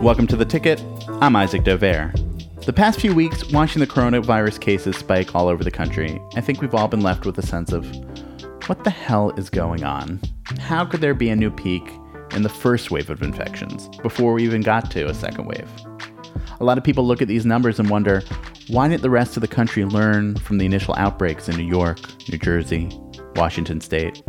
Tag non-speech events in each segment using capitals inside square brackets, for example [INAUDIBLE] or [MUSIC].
Welcome to The Ticket. I'm Isaac Dovere. The past few weeks, watching the coronavirus cases spike all over the country, I think we've all been left with a sense of what the hell is going on? How could there be a new peak in the first wave of infections before we even got to a second wave? A lot of people look at these numbers and wonder why didn't the rest of the country learn from the initial outbreaks in New York, New Jersey, Washington state?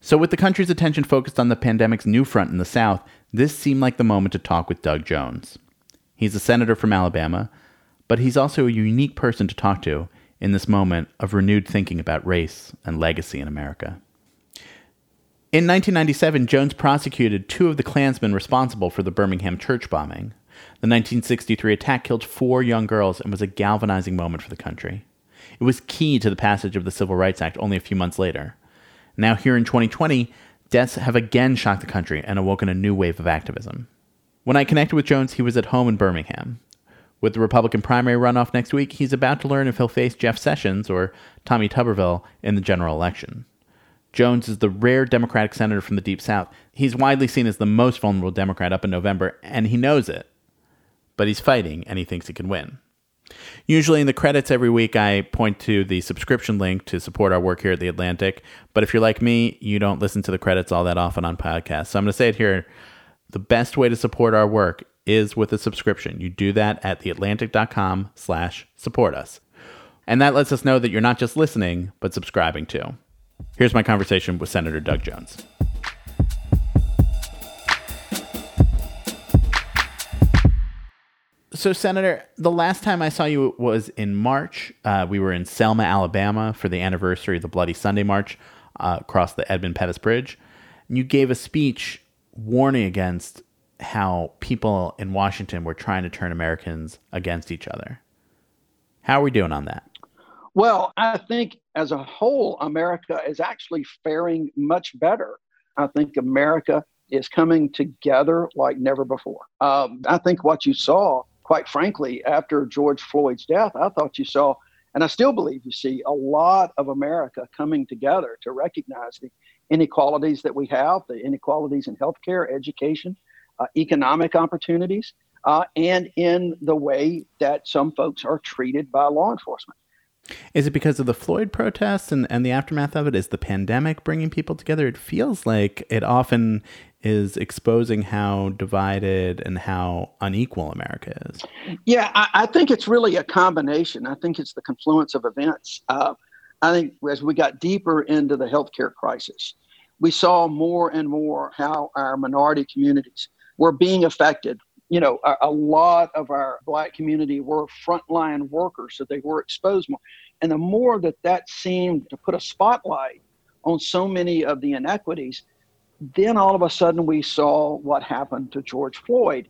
So, with the country's attention focused on the pandemic's new front in the South, this seemed like the moment to talk with Doug Jones. He's a senator from Alabama, but he's also a unique person to talk to in this moment of renewed thinking about race and legacy in America. In 1997, Jones prosecuted two of the Klansmen responsible for the Birmingham church bombing. The 1963 attack killed four young girls and was a galvanizing moment for the country. It was key to the passage of the Civil Rights Act only a few months later. Now, here in 2020, deaths have again shocked the country and awoken a new wave of activism. When I connected with Jones, he was at home in Birmingham. With the Republican primary runoff next week, he's about to learn if he'll face Jeff Sessions or Tommy Tuberville in the general election. Jones is the rare Democratic senator from the Deep South. He's widely seen as the most vulnerable Democrat up in November, and he knows it. But he's fighting, and he thinks he can win. Usually in the credits every week, I point to the subscription link to support our work here at The Atlantic. But if you're like me, you don't listen to the credits all that often on podcasts. So I'm going to say it here. The best way to support our work is with a subscription. You do that at theatlantic.com slash support us. And that lets us know that you're not just listening, but subscribing too. Here's my conversation with Senator Doug Jones. So, Senator, the last time I saw you was in March. Uh, we were in Selma, Alabama for the anniversary of the Bloody Sunday March uh, across the Edmund Pettus Bridge. And you gave a speech warning against how people in Washington were trying to turn Americans against each other. How are we doing on that? Well, I think as a whole, America is actually faring much better. I think America is coming together like never before. Um, I think what you saw quite frankly, after George Floyd's death, I thought you saw, and I still believe you see, a lot of America coming together to recognize the inequalities that we have, the inequalities in healthcare, education, uh, economic opportunities, uh, and in the way that some folks are treated by law enforcement. Is it because of the Floyd protests and, and the aftermath of it? Is the pandemic bringing people together? It feels like it often is exposing how divided and how unequal America is. Yeah, I, I think it's really a combination. I think it's the confluence of events. Uh, I think as we got deeper into the healthcare crisis, we saw more and more how our minority communities were being affected. You know, a, a lot of our black community were frontline workers, so they were exposed more. And the more that that seemed to put a spotlight on so many of the inequities, then all of a sudden we saw what happened to George Floyd.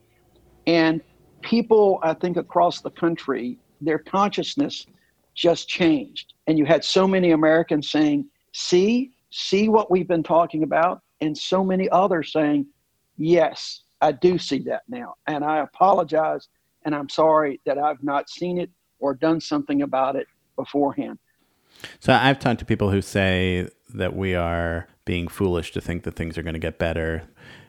And people, I think, across the country, their consciousness just changed. And you had so many Americans saying, see, see what we've been talking about. And so many others saying, yes, I do see that now. And I apologize. And I'm sorry that I've not seen it or done something about it beforehand. So I've talked to people who say that we are being foolish to think that things are going to get better.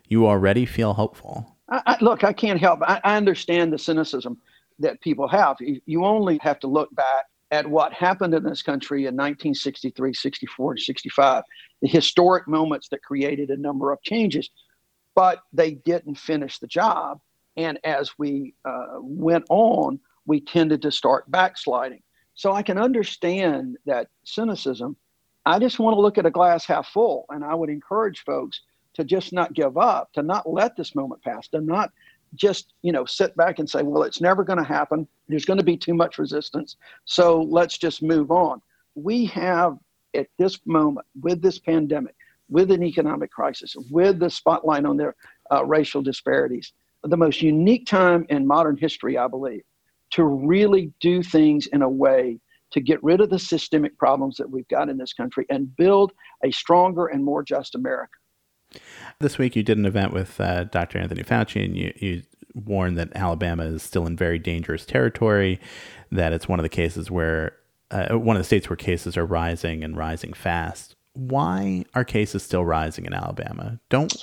You already feel hopeful. I, I, look, I can't help. I, I understand the cynicism that people have. You only have to look back at what happened in this country in 1963, 64, and 65, the historic moments that created a number of changes, but they didn't finish the job. And as we uh, went on, we tended to start backsliding. So I can understand that cynicism. I just want to look at a glass half full, and I would encourage folks to just not give up, to not let this moment pass, to not just you know sit back and say, well, it's never going to happen. There's going to be too much resistance, so let's just move on. We have at this moment with this pandemic, with an economic crisis, with the spotlight on their uh, racial disparities, the most unique time in modern history, I believe, to really do things in a way to get rid of the systemic problems that we've got in this country and build a stronger and more just America. This week, you did an event with uh, Dr. Anthony Fauci, and you, you warned that Alabama is still in very dangerous territory, that it's one of the cases where, uh, one of the states where cases are rising and rising fast. Why are cases still rising in Alabama? Don't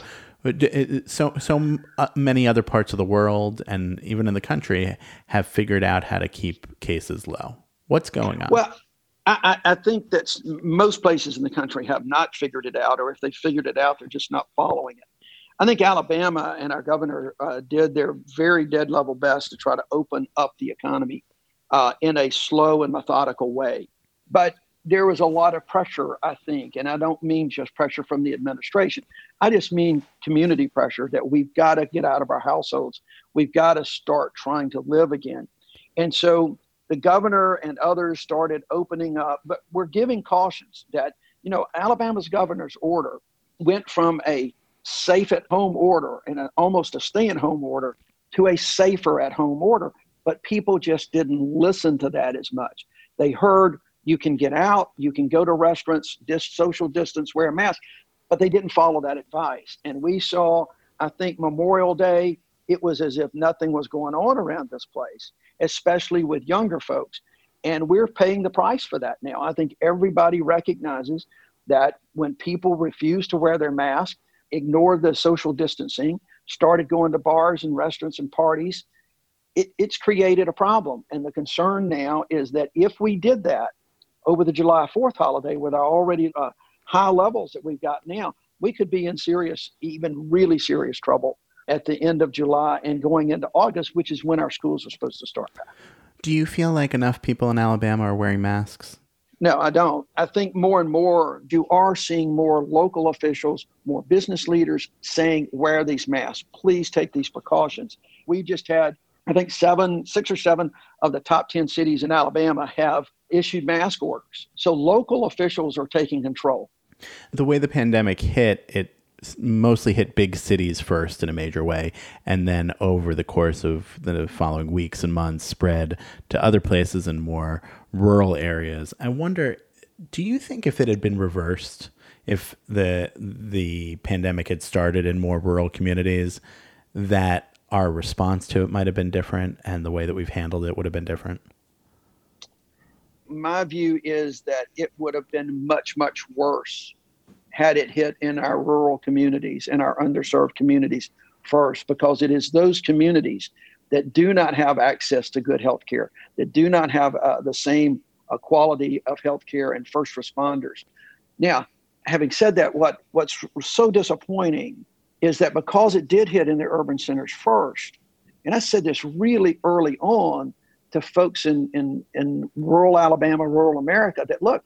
so so uh, many other parts of the world and even in the country have figured out how to keep cases low. What's going on? Well, I, I think that most places in the country have not figured it out, or if they figured it out, they're just not following it. I think Alabama and our governor uh, did their very dead level best to try to open up the economy uh, in a slow and methodical way. But there was a lot of pressure, I think, and I don't mean just pressure from the administration. I just mean community pressure that we've got to get out of our households. We've got to start trying to live again. And so the governor and others started opening up, but we're giving cautions that, you know, Alabama's governor's order went from a safe at home order and a, almost a stay at home order to a safer at home order. But people just didn't listen to that as much. They heard you can get out, you can go to restaurants, dis- social distance, wear a mask, but they didn't follow that advice. And we saw, I think, Memorial Day, it was as if nothing was going on around this place especially with younger folks. And we're paying the price for that now. I think everybody recognizes that when people refuse to wear their mask, ignore the social distancing, started going to bars and restaurants and parties, it, it's created a problem. And the concern now is that if we did that over the July 4th holiday with our already uh, high levels that we've got now, we could be in serious, even really serious trouble at the end of July and going into August, which is when our schools are supposed to start back. Do you feel like enough people in Alabama are wearing masks? No, I don't. I think more and more you are seeing more local officials, more business leaders saying, wear these masks. Please take these precautions. We just had, I think, seven, six or seven of the top 10 cities in Alabama have issued mask orders. So local officials are taking control. The way the pandemic hit, it mostly hit big cities first in a major way, and then over the course of the following weeks and months, spread to other places and more rural areas. I wonder, do you think if it had been reversed, if the the pandemic had started in more rural communities, that our response to it might have been different, and the way that we've handled it would have been different? My view is that it would have been much, much worse had it hit in our rural communities and our underserved communities first, because it is those communities that do not have access to good health care, that do not have uh, the same uh, quality of health care and first responders. Now, having said that, what, what's so disappointing is that because it did hit in the urban centers first, and I said this really early on to folks in, in, in rural Alabama, rural America, that look,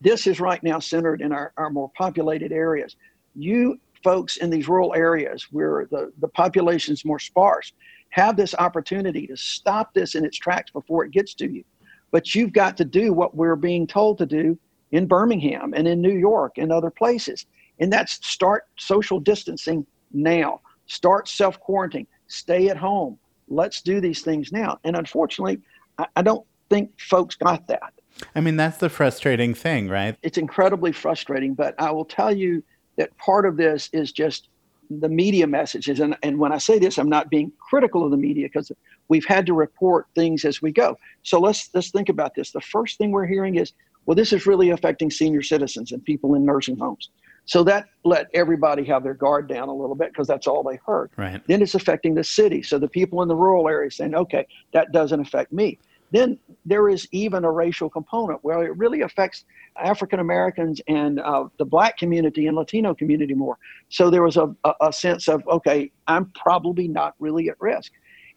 this is right now centered in our, our more populated areas. You folks in these rural areas where the, the population is more sparse have this opportunity to stop this in its tracks before it gets to you. But you've got to do what we're being told to do in Birmingham and in New York and other places. And that's start social distancing now. Start self quarantining. Stay at home. Let's do these things now. And unfortunately, I, I don't think folks got that. I mean, that's the frustrating thing, right? It's incredibly frustrating, but I will tell you that part of this is just the media messages. And, and when I say this, I'm not being critical of the media because we've had to report things as we go. So let's let's think about this. The first thing we're hearing is, well, this is really affecting senior citizens and people in nursing homes. So that let everybody have their guard down a little bit because that's all they heard. Right. Then it's affecting the city. So the people in the rural areas saying, okay, that doesn't affect me. Then there is even a racial component where it really affects African Americans and uh, the black community and Latino community more. So there was a, a, a sense of, okay, I'm probably not really at risk.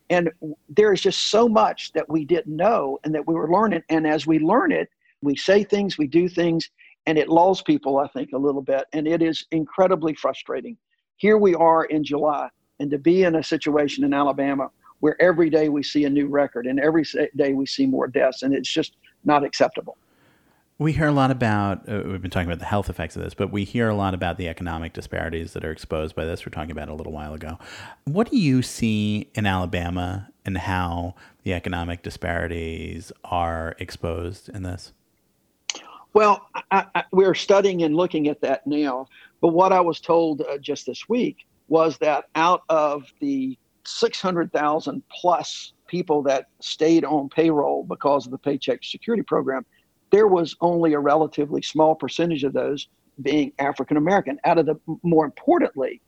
And there is just so much that we didn't know and that we were learning. And as we learn it, we say things, we do things, and it lulls people, I think, a little bit. And it is incredibly frustrating. Here we are in July, and to be in a situation in Alabama where every day we see a new record and every day we see more deaths, and it's just not acceptable. We hear a lot about, uh, we've been talking about the health effects of this, but we hear a lot about the economic disparities that are exposed by this. We are talking about a little while ago. What do you see in Alabama and how the economic disparities are exposed in this? Well, I, I, we're studying and looking at that now. But what I was told uh, just this week was that out of the 600,000 plus people that stayed on payroll because of the Paycheck Security Program, there was only a relatively small percentage of those being African American. Out of the, more importantly,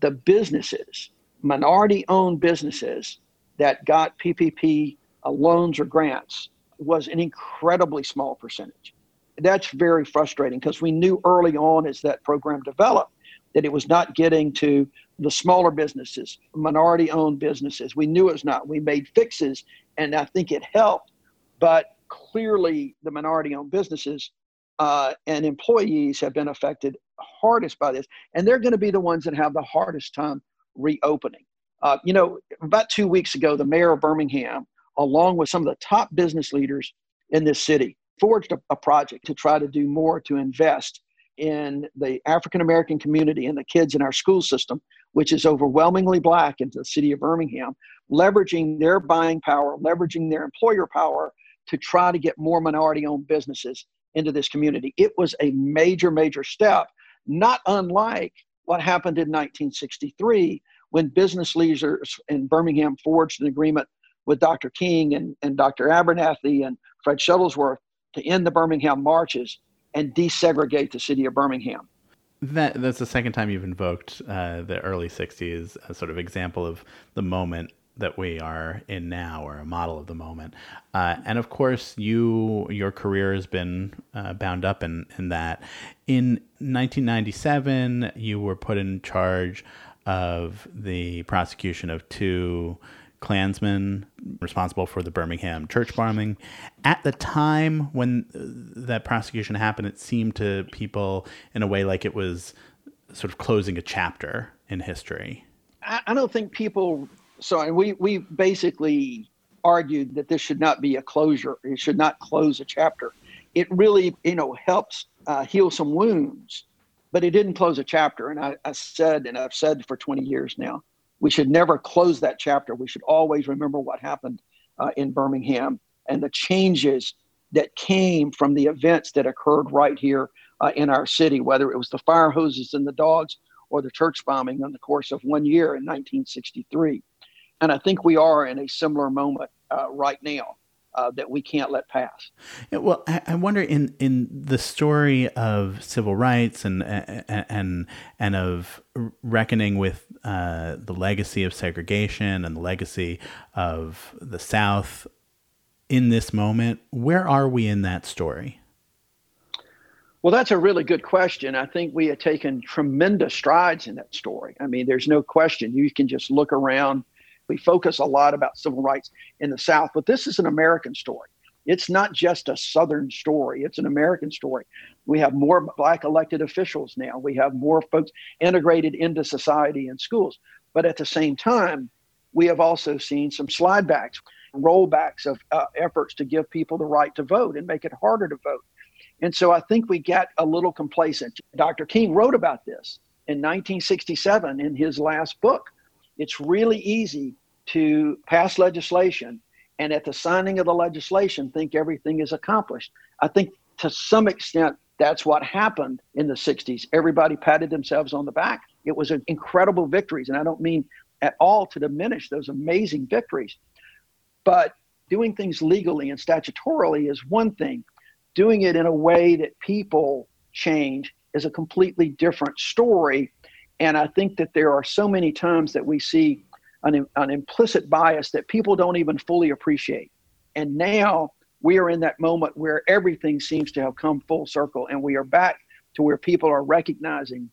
the businesses, minority owned businesses that got PPP uh, loans or grants was an incredibly small percentage. That's very frustrating because we knew early on as that program developed that it was not getting to the smaller businesses, minority owned businesses. We knew it was not. We made fixes and I think it helped. But clearly the minority owned businesses uh, and employees have been affected hardest by this. And they're going to be the ones that have the hardest time reopening. Uh, you know, about two weeks ago, the mayor of Birmingham, along with some of the top business leaders in this city, forged a, a project to try to do more to invest in the African American community and the kids in our school system, which is overwhelmingly black in the city of Birmingham, leveraging their buying power, leveraging their employer power to try to get more minority owned businesses into this community. It was a major, major step, not unlike what happened in 1963 when business leaders in Birmingham forged an agreement with Dr. King and, and Dr. Abernathy and Fred Shuttlesworth to end the Birmingham marches and desegregate the city of Birmingham. That that's the second time you've invoked uh, the early '60s as sort of example of the moment that we are in now or a model of the moment. Uh, and of course, you your career has been uh, bound up in, in that. In 1997, you were put in charge of the prosecution of two Klansmen responsible for the Birmingham church bombing. At the time when that prosecution happened, it seemed to people in a way like it was sort of closing a chapter in history. I don't think people so we we basically argued that this should not be a closure. It should not close a chapter. It really, you know, helps uh, heal some wounds, but it didn't close a chapter. And I, I said, and I've said for 20 years now, we should never close that chapter. We should always remember what happened uh, in Birmingham and the changes that came from the events that occurred right here uh, in our city, whether it was the fire hoses and the dogs or the church bombing in the course of one year in 1963. And I think we are in a similar moment uh, right now. Uh, that we can't let pass. Yeah, well, I wonder in in the story of civil rights and and and of reckoning with uh, the legacy of segregation and the legacy of the South in this moment. Where are we in that story? Well, that's a really good question. I think we have taken tremendous strides in that story. I mean, there's no question. You can just look around we focus a lot about civil rights in the South, but this is an American story. It's not just a Southern story, it's an American story. We have more black elected officials now, we have more folks integrated into society and schools. But at the same time, we have also seen some slidebacks, rollbacks of uh, efforts to give people the right to vote and make it harder to vote. And so I think we got a little complacent. Dr. King wrote about this in 1967 in his last book it's really easy to pass legislation and at the signing of the legislation think everything is accomplished. I think to some extent that's what happened in the 60s. Everybody patted themselves on the back. It was an incredible victories and I don't mean at all to diminish those amazing victories. But doing things legally and statutorily is one thing. Doing it in a way that people change is a completely different story and I think that there are so many times that we see an, an implicit bias that people don't even fully appreciate. And now we are in that moment where everything seems to have come full circle and we are back to where people are recognizing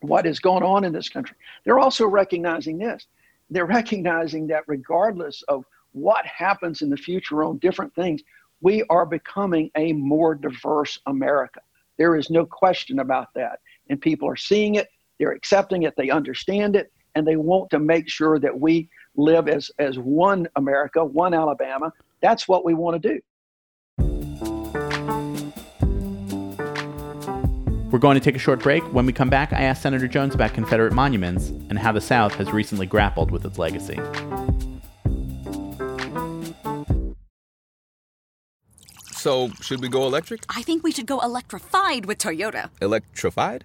what is going on in this country. They're also recognizing this. They're recognizing that regardless of what happens in the future on different things, we are becoming a more diverse America. There is no question about that. And people are seeing it they're accepting it, they understand it, and they want to make sure that we live as, as one America, one Alabama. That's what we want to do. We're going to take a short break. When we come back, I ask Senator Jones about Confederate monuments and how the South has recently grappled with its legacy. So, should we go electric? I think we should go electrified with Toyota. Electrified?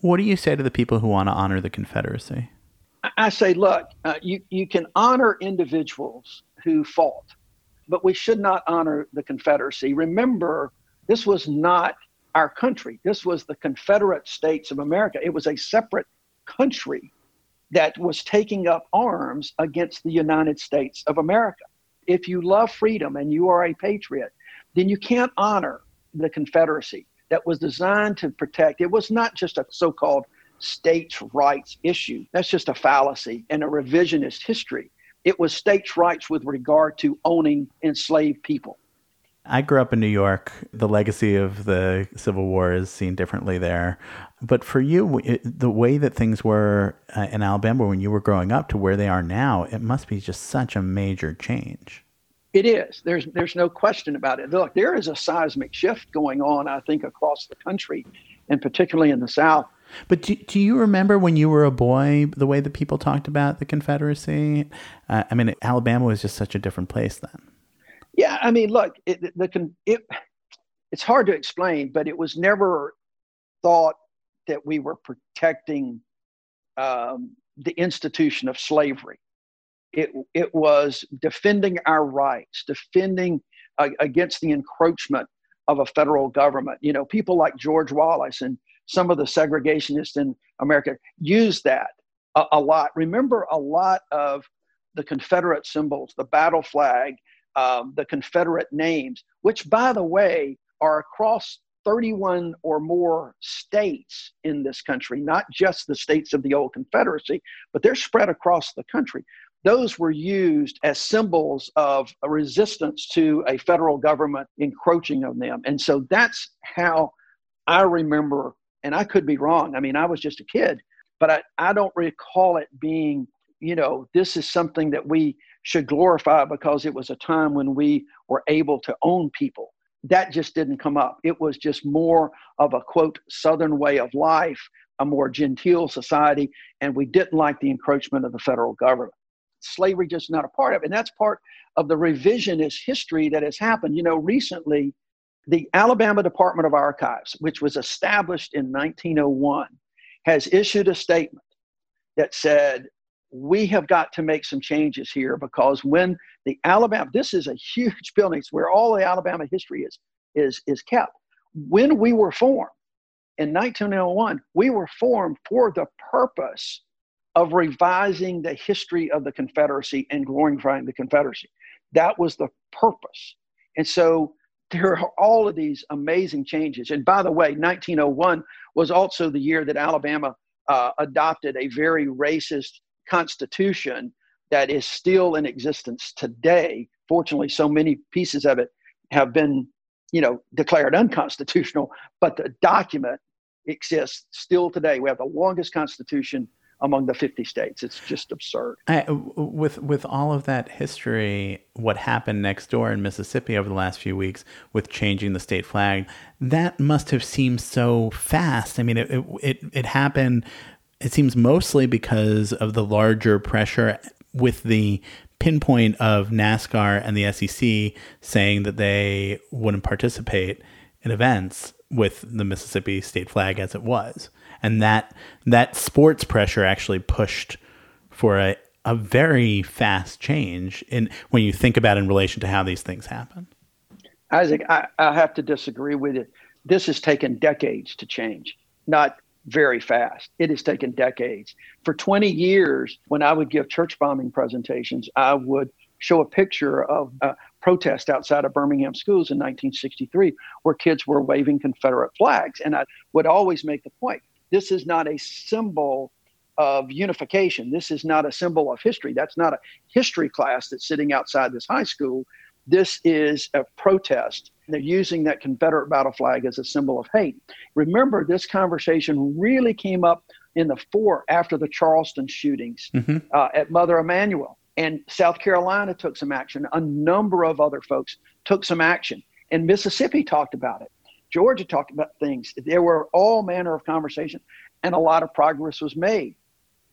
What do you say to the people who want to honor the Confederacy? I say, look, uh, you, you can honor individuals who fought, but we should not honor the Confederacy. Remember, this was not our country. This was the Confederate States of America. It was a separate country that was taking up arms against the United States of America. If you love freedom and you are a patriot, then you can't honor the Confederacy that was designed to protect. It was not just a so called states' rights issue. That's just a fallacy and a revisionist history. It was states' rights with regard to owning enslaved people. I grew up in New York. The legacy of the Civil War is seen differently there. But for you, the way that things were uh, in Alabama when you were growing up to where they are now, it must be just such a major change. It is. There's there's no question about it. Look, there is a seismic shift going on, I think, across the country, and particularly in the South. But do, do you remember when you were a boy the way that people talked about the Confederacy? Uh, I mean, Alabama was just such a different place then. Yeah, I mean, look, it, the it it's hard to explain, but it was never thought that we were protecting um, the institution of slavery. It, it was defending our rights, defending uh, against the encroachment of a federal government. You know, people like George Wallace and some of the segregationists in America used that a, a lot. Remember, a lot of the Confederate symbols, the battle flag, um, the Confederate names, which, by the way, are across 31 or more states in this country, not just the states of the old Confederacy, but they're spread across the country those were used as symbols of a resistance to a federal government encroaching on them. And so that's how I remember, and I could be wrong. I mean, I was just a kid, but I, I don't recall it being, you know, this is something that we should glorify because it was a time when we were able to own people. That just didn't come up. It was just more of a quote, Southern way of life, a more genteel society, and we didn't like the encroachment of the federal government slavery just not a part of it. And that's part of the revisionist history that has happened. You know, recently, the Alabama Department of Archives, which was established in 1901, has issued a statement that said, we have got to make some changes here because when the Alabama, this is a huge [LAUGHS] building, it's where all the Alabama history is, is, is kept. When we were formed in 1901, we were formed for the purpose of revising the history of the Confederacy and glorifying the Confederacy. That was the purpose. And so there are all of these amazing changes. And by the way, 1901 was also the year that Alabama uh, adopted a very racist constitution that is still in existence today. Fortunately, so many pieces of it have been, you know, declared unconstitutional, but the document exists still today. We have the longest constitution among the 50 states. It's just absurd. I, with with all of that history, what happened next door in Mississippi over the last few weeks with changing the state flag, that must have seemed so fast. I mean, it it it, happened. It seems mostly because of the larger pressure with the pinpoint of NASCAR and the SEC saying that they wouldn't participate in events with the Mississippi state flag as it was and that that sports pressure actually pushed for a, a very fast change in when you think about in relation to how these things happen. Isaac, I, I have to disagree with it. This has taken decades to change, not very fast. It has taken decades. For 20 years, when I would give church bombing presentations, I would show a picture of a protest outside of Birmingham schools in 1963 where kids were waving Confederate flags. And I would always make the point This is not a symbol of unification. This is not a symbol of history. That's not a history class that's sitting outside this high school. This is a protest. They're using that Confederate battle flag as a symbol of hate. Remember, this conversation really came up in the four after the Charleston shootings mm-hmm. uh, at Mother Emanuel. And South Carolina took some action. A number of other folks took some action. And Mississippi talked about it. Georgia talked about things. There were all manner of conversation, and a lot of progress was made,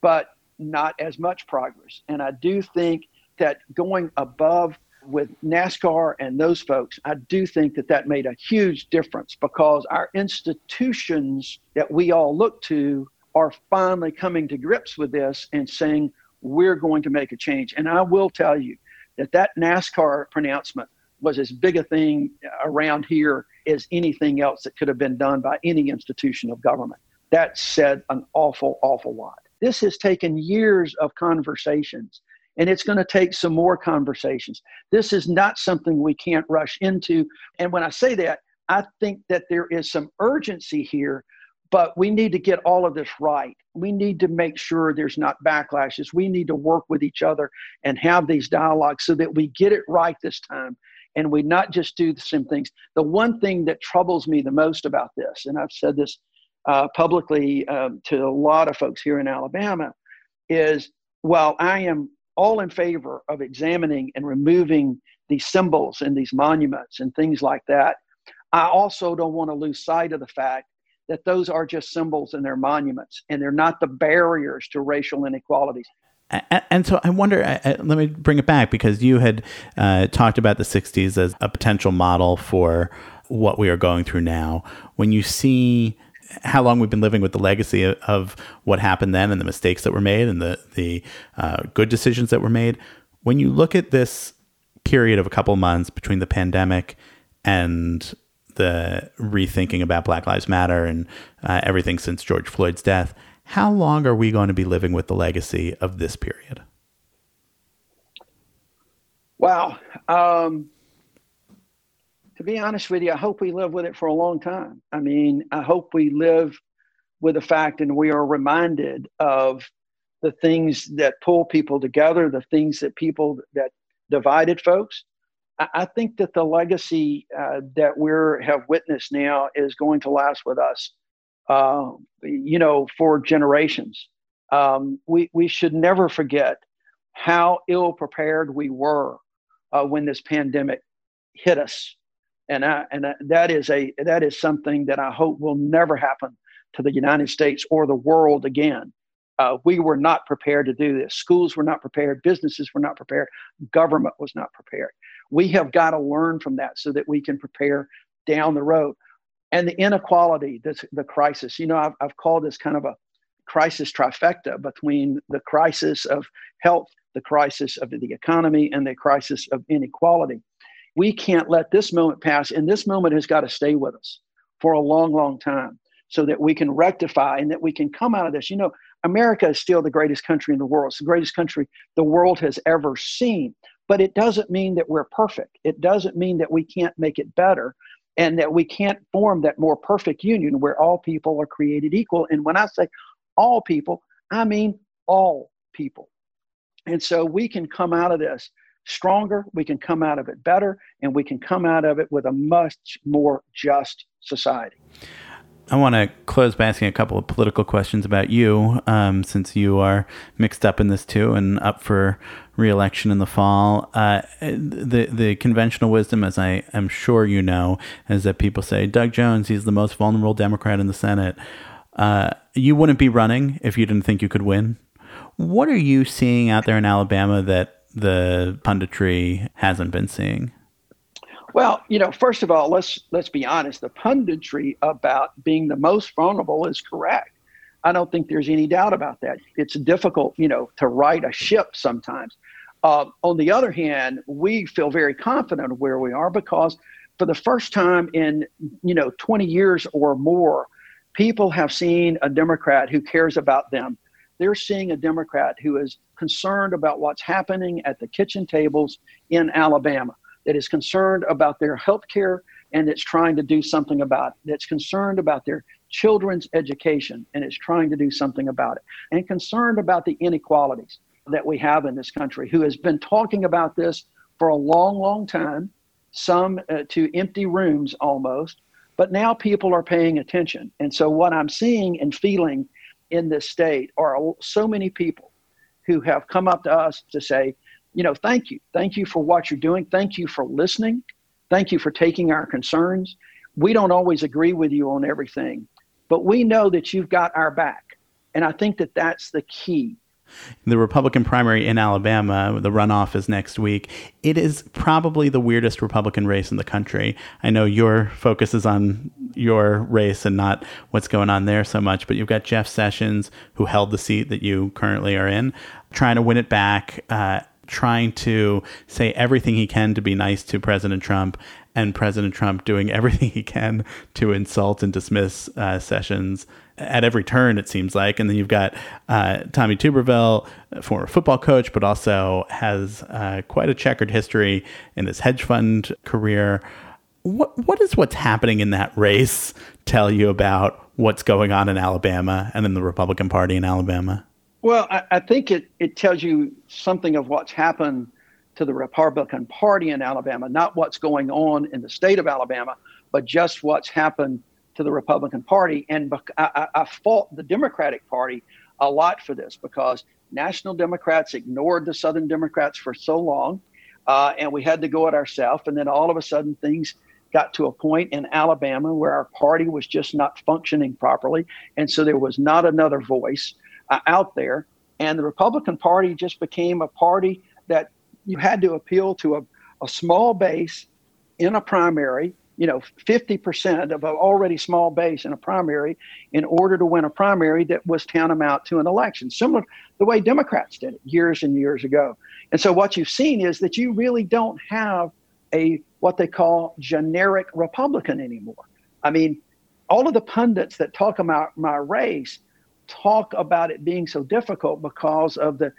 but not as much progress. And I do think that going above with NASCAR and those folks, I do think that that made a huge difference because our institutions that we all look to are finally coming to grips with this and saying, we're going to make a change. And I will tell you that that NASCAR pronouncement was as big a thing around here as anything else that could have been done by any institution of government. That said an awful, awful lot. This has taken years of conversations and it's going to take some more conversations. This is not something we can't rush into. And when I say that, I think that there is some urgency here, but we need to get all of this right. We need to make sure there's not backlashes. We need to work with each other and have these dialogues so that we get it right this time and we not just do the same things. The one thing that troubles me the most about this, and I've said this uh, publicly um, to a lot of folks here in Alabama, is while I am all in favor of examining and removing these symbols and these monuments and things like that. I also don't want to lose sight of the fact that those are just symbols and they're monuments and they're not the barriers to racial inequalities. And so I wonder, let me bring it back because you had uh, talked about the 60s as a potential model for what we are going through now. When you see how long we've been living with the legacy of, what happened then and the mistakes that were made and the the uh, good decisions that were made. When you look at this period of a couple months between the pandemic and the rethinking about Black Lives Matter and uh, everything since George Floyd's death, how long are we going to be living with the legacy of this period? Wow. Um, to be honest with you, I hope we live with it for a long time. I mean, I hope we live with the fact and we are reminded of the things that pull people together, the things that people that divided folks. I, think that the legacy uh, that we have witnessed now is going to last with us, uh, you know, for generations. Um, we we should never forget how ill prepared we were uh, when this pandemic hit us and I, and that is a that is something that I hope will never happen to the United States or the world again. Uh, we were not prepared to do this. Schools were not prepared. Businesses were not prepared. Government was not prepared. We have got to learn from that so that we can prepare down the road. And the inequality, this, the crisis. You know, I've, I've called this kind of a crisis trifecta between the crisis of health, the crisis of the economy, and the crisis of inequality we can't let this moment pass. And this moment has got to stay with us for a long, long time so that we can rectify and that we can come out of this. You know, America is still the greatest country in the world. It's the greatest country the world has ever seen. But it doesn't mean that we're perfect. It doesn't mean that we can't make it better and that we can't form that more perfect union where all people are created equal. And when I say all people, I mean all people. And so we can come out of this stronger, we can come out of it better, and we can come out of it with a much more just society. I want to close by asking a couple of political questions about you, um, since you are mixed up in this too and up for reelection in the fall. Uh, the the conventional wisdom, as I am sure you know, is that people say Doug Jones, he's the most vulnerable Democrat in the Senate. Uh, you wouldn't be running if you didn't think you could win. What are you seeing out there in Alabama that the punditry hasn't been seeing? Well, you know, first of all, let's let's be honest. The punditry about being the most vulnerable is correct. I don't think there's any doubt about that. It's difficult, you know, to right a ship sometimes. Uh, on the other hand, we feel very confident of where we are because for the first time in you know 20 years or more, people have seen a Democrat who cares about them they're seeing a Democrat who is concerned about what's happening at the kitchen tables in Alabama, that is concerned about their health care, and that's trying to do something about it, that's concerned about their children's education and is trying to do something about it, and concerned about the inequalities that we have in this country, who has been talking about this for a long, long time, some uh, to empty rooms almost, but now people are paying attention. And so, what I'm seeing and feeling in this state are so many people who have come up to us to say, you know, thank you. Thank you for what you're doing. Thank you for listening. Thank you for taking our concerns. We don't always agree with you on everything, but we know that you've got our back. And I think that that's the key the Republican primary in Alabama, the runoff is next week. It is probably the weirdest Republican race in the country. I know your focus is on your race and not what's going on there so much, but you've got Jeff Sessions, who held the seat that you currently are in, trying to win it back. Uh, trying to say everything he can to be nice to President Trump, and President Trump doing [LAUGHS] everything he can to insult and dismiss uh, Sessions at every turn, it seems like. And then you've got uh, Tommy Tuberville, former football coach, but also has uh, quite a checkered history in his hedge fund career. What what is what's happening in that race tell you about what's going on in Alabama and in the Republican Party in Alabama? Well, I, I think it, it tells you something of what's happened to the Republican Party in Alabama, not what's going on in the state of Alabama, but just what's happened to the Republican Party. And I, I fault the Democratic Party a lot for this because national Democrats ignored the Southern Democrats for so long, uh, and we had to go it ourselves. And then all of a sudden, things got to a point in Alabama where our party was just not functioning properly, and so there was not another voice uh, out there. And the Republican Party just became a party that you had to appeal to a, a small base in a primary you know 50% of an already small base in a primary in order to win a primary that was tantamount to an election similar to the way democrats did it years and years ago and so what you've seen is that you really don't have a what they call generic republican anymore i mean all of the pundits that talk about my race talk about it being so difficult because of the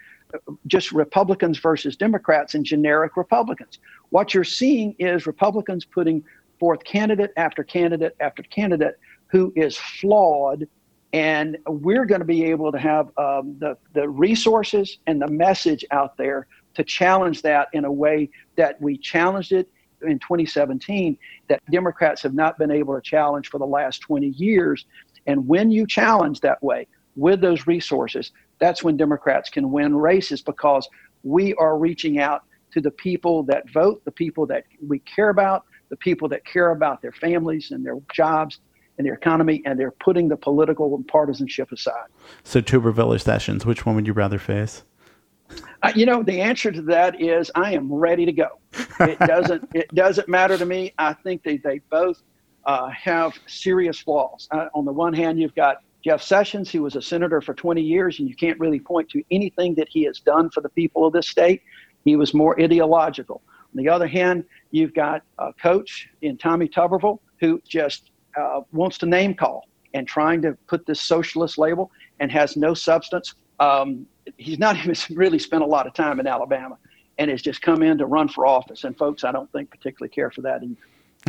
just republicans versus democrats and generic republicans what you're seeing is republicans putting forth candidate after candidate after candidate who is flawed. And we're going to be able to have um, the, the resources and the message out there to challenge that in a way that we challenged it in 2017 that Democrats have not been able to challenge for the last 20 years. And when you challenge that way with those resources, that's when Democrats can win races because we are reaching out to the people that vote, the people that we care about, the people that care about their families and their jobs and their economy, and they're putting the political and partisanship aside. So, Tuberville or Sessions, which one would you rather face? Uh, you know, the answer to that is I am ready to go. It [LAUGHS] doesn't. it doesn't matter to me. I think they they both uh, have serious flaws. Uh, on the one hand, you've got Jeff Sessions, who was a senator for 20 years, and you can't really point to anything that he has done for the people of this state. He was more ideological. On the other hand, you've got a coach in Tommy Tuberville who just uh, wants to name call and trying to put this socialist label and has no substance. Um, he's not [LAUGHS] even really spent a lot of time in Alabama and has just come in to run for office. And folks, I don't think particularly care for that either.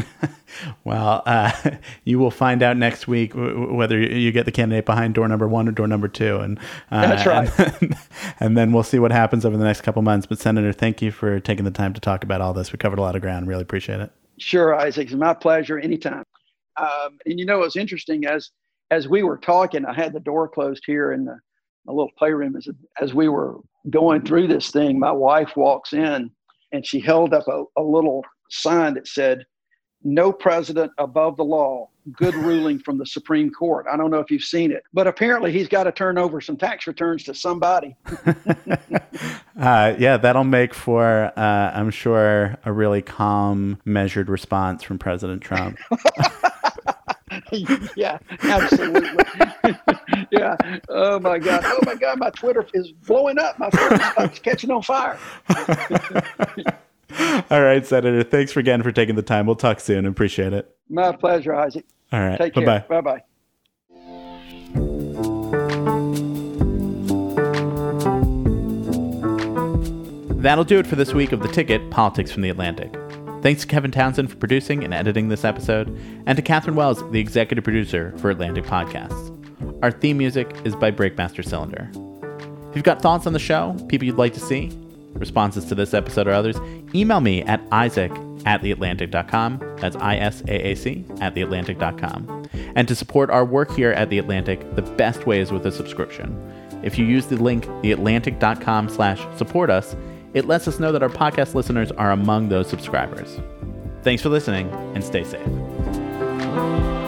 [LAUGHS] well, uh, [LAUGHS] you will find out next week whether you get the candidate behind door number one or door number two, and uh, that's right. And, [LAUGHS] and, then we'll see what happens over the next couple months. But Senator, thank you for taking the time to talk about all this. We covered a lot of ground. Really appreciate it. Sure, Isaac. It's my pleasure. Anytime. Um, and you know, it was interesting as as we were talking. I had the door closed here in the, the little playroom. As as we were going through this thing, my wife walks in and she held up a, a little sign that said no president above the law. Good ruling from the Supreme Court. I don't know if you've seen it, but apparently he's got to turn over some tax returns to somebody. [LAUGHS] uh, yeah, that'll make for, uh, I'm sure, a really calm, measured response from President Trump. [LAUGHS] yeah, absolutely. [LAUGHS] yeah. Oh my God. Oh my God. My Twitter is blowing up. My phone is catching on fire. All right, Senator. Thanks again for taking the time. We'll talk soon. Appreciate it. My pleasure, Isaac. All right. Take care. Bye bye. That'll do it for this week of The Ticket Politics from the Atlantic. Thanks to Kevin Townsend for producing and editing this episode, and to Katherine Wells, the executive producer for Atlantic Podcasts. Our theme music is by Breakmaster Cylinder. If you've got thoughts on the show, people you'd like to see, responses to this episode or others, email me at isaac at theatlantic.com. That's I-S-A-A-C at theatlantic.com. And to support our work here at The Atlantic, the best way is with a subscription. If you use the link theatlantic.com slash support us, it lets us know that our podcast listeners are among those subscribers. Thanks for listening and stay safe.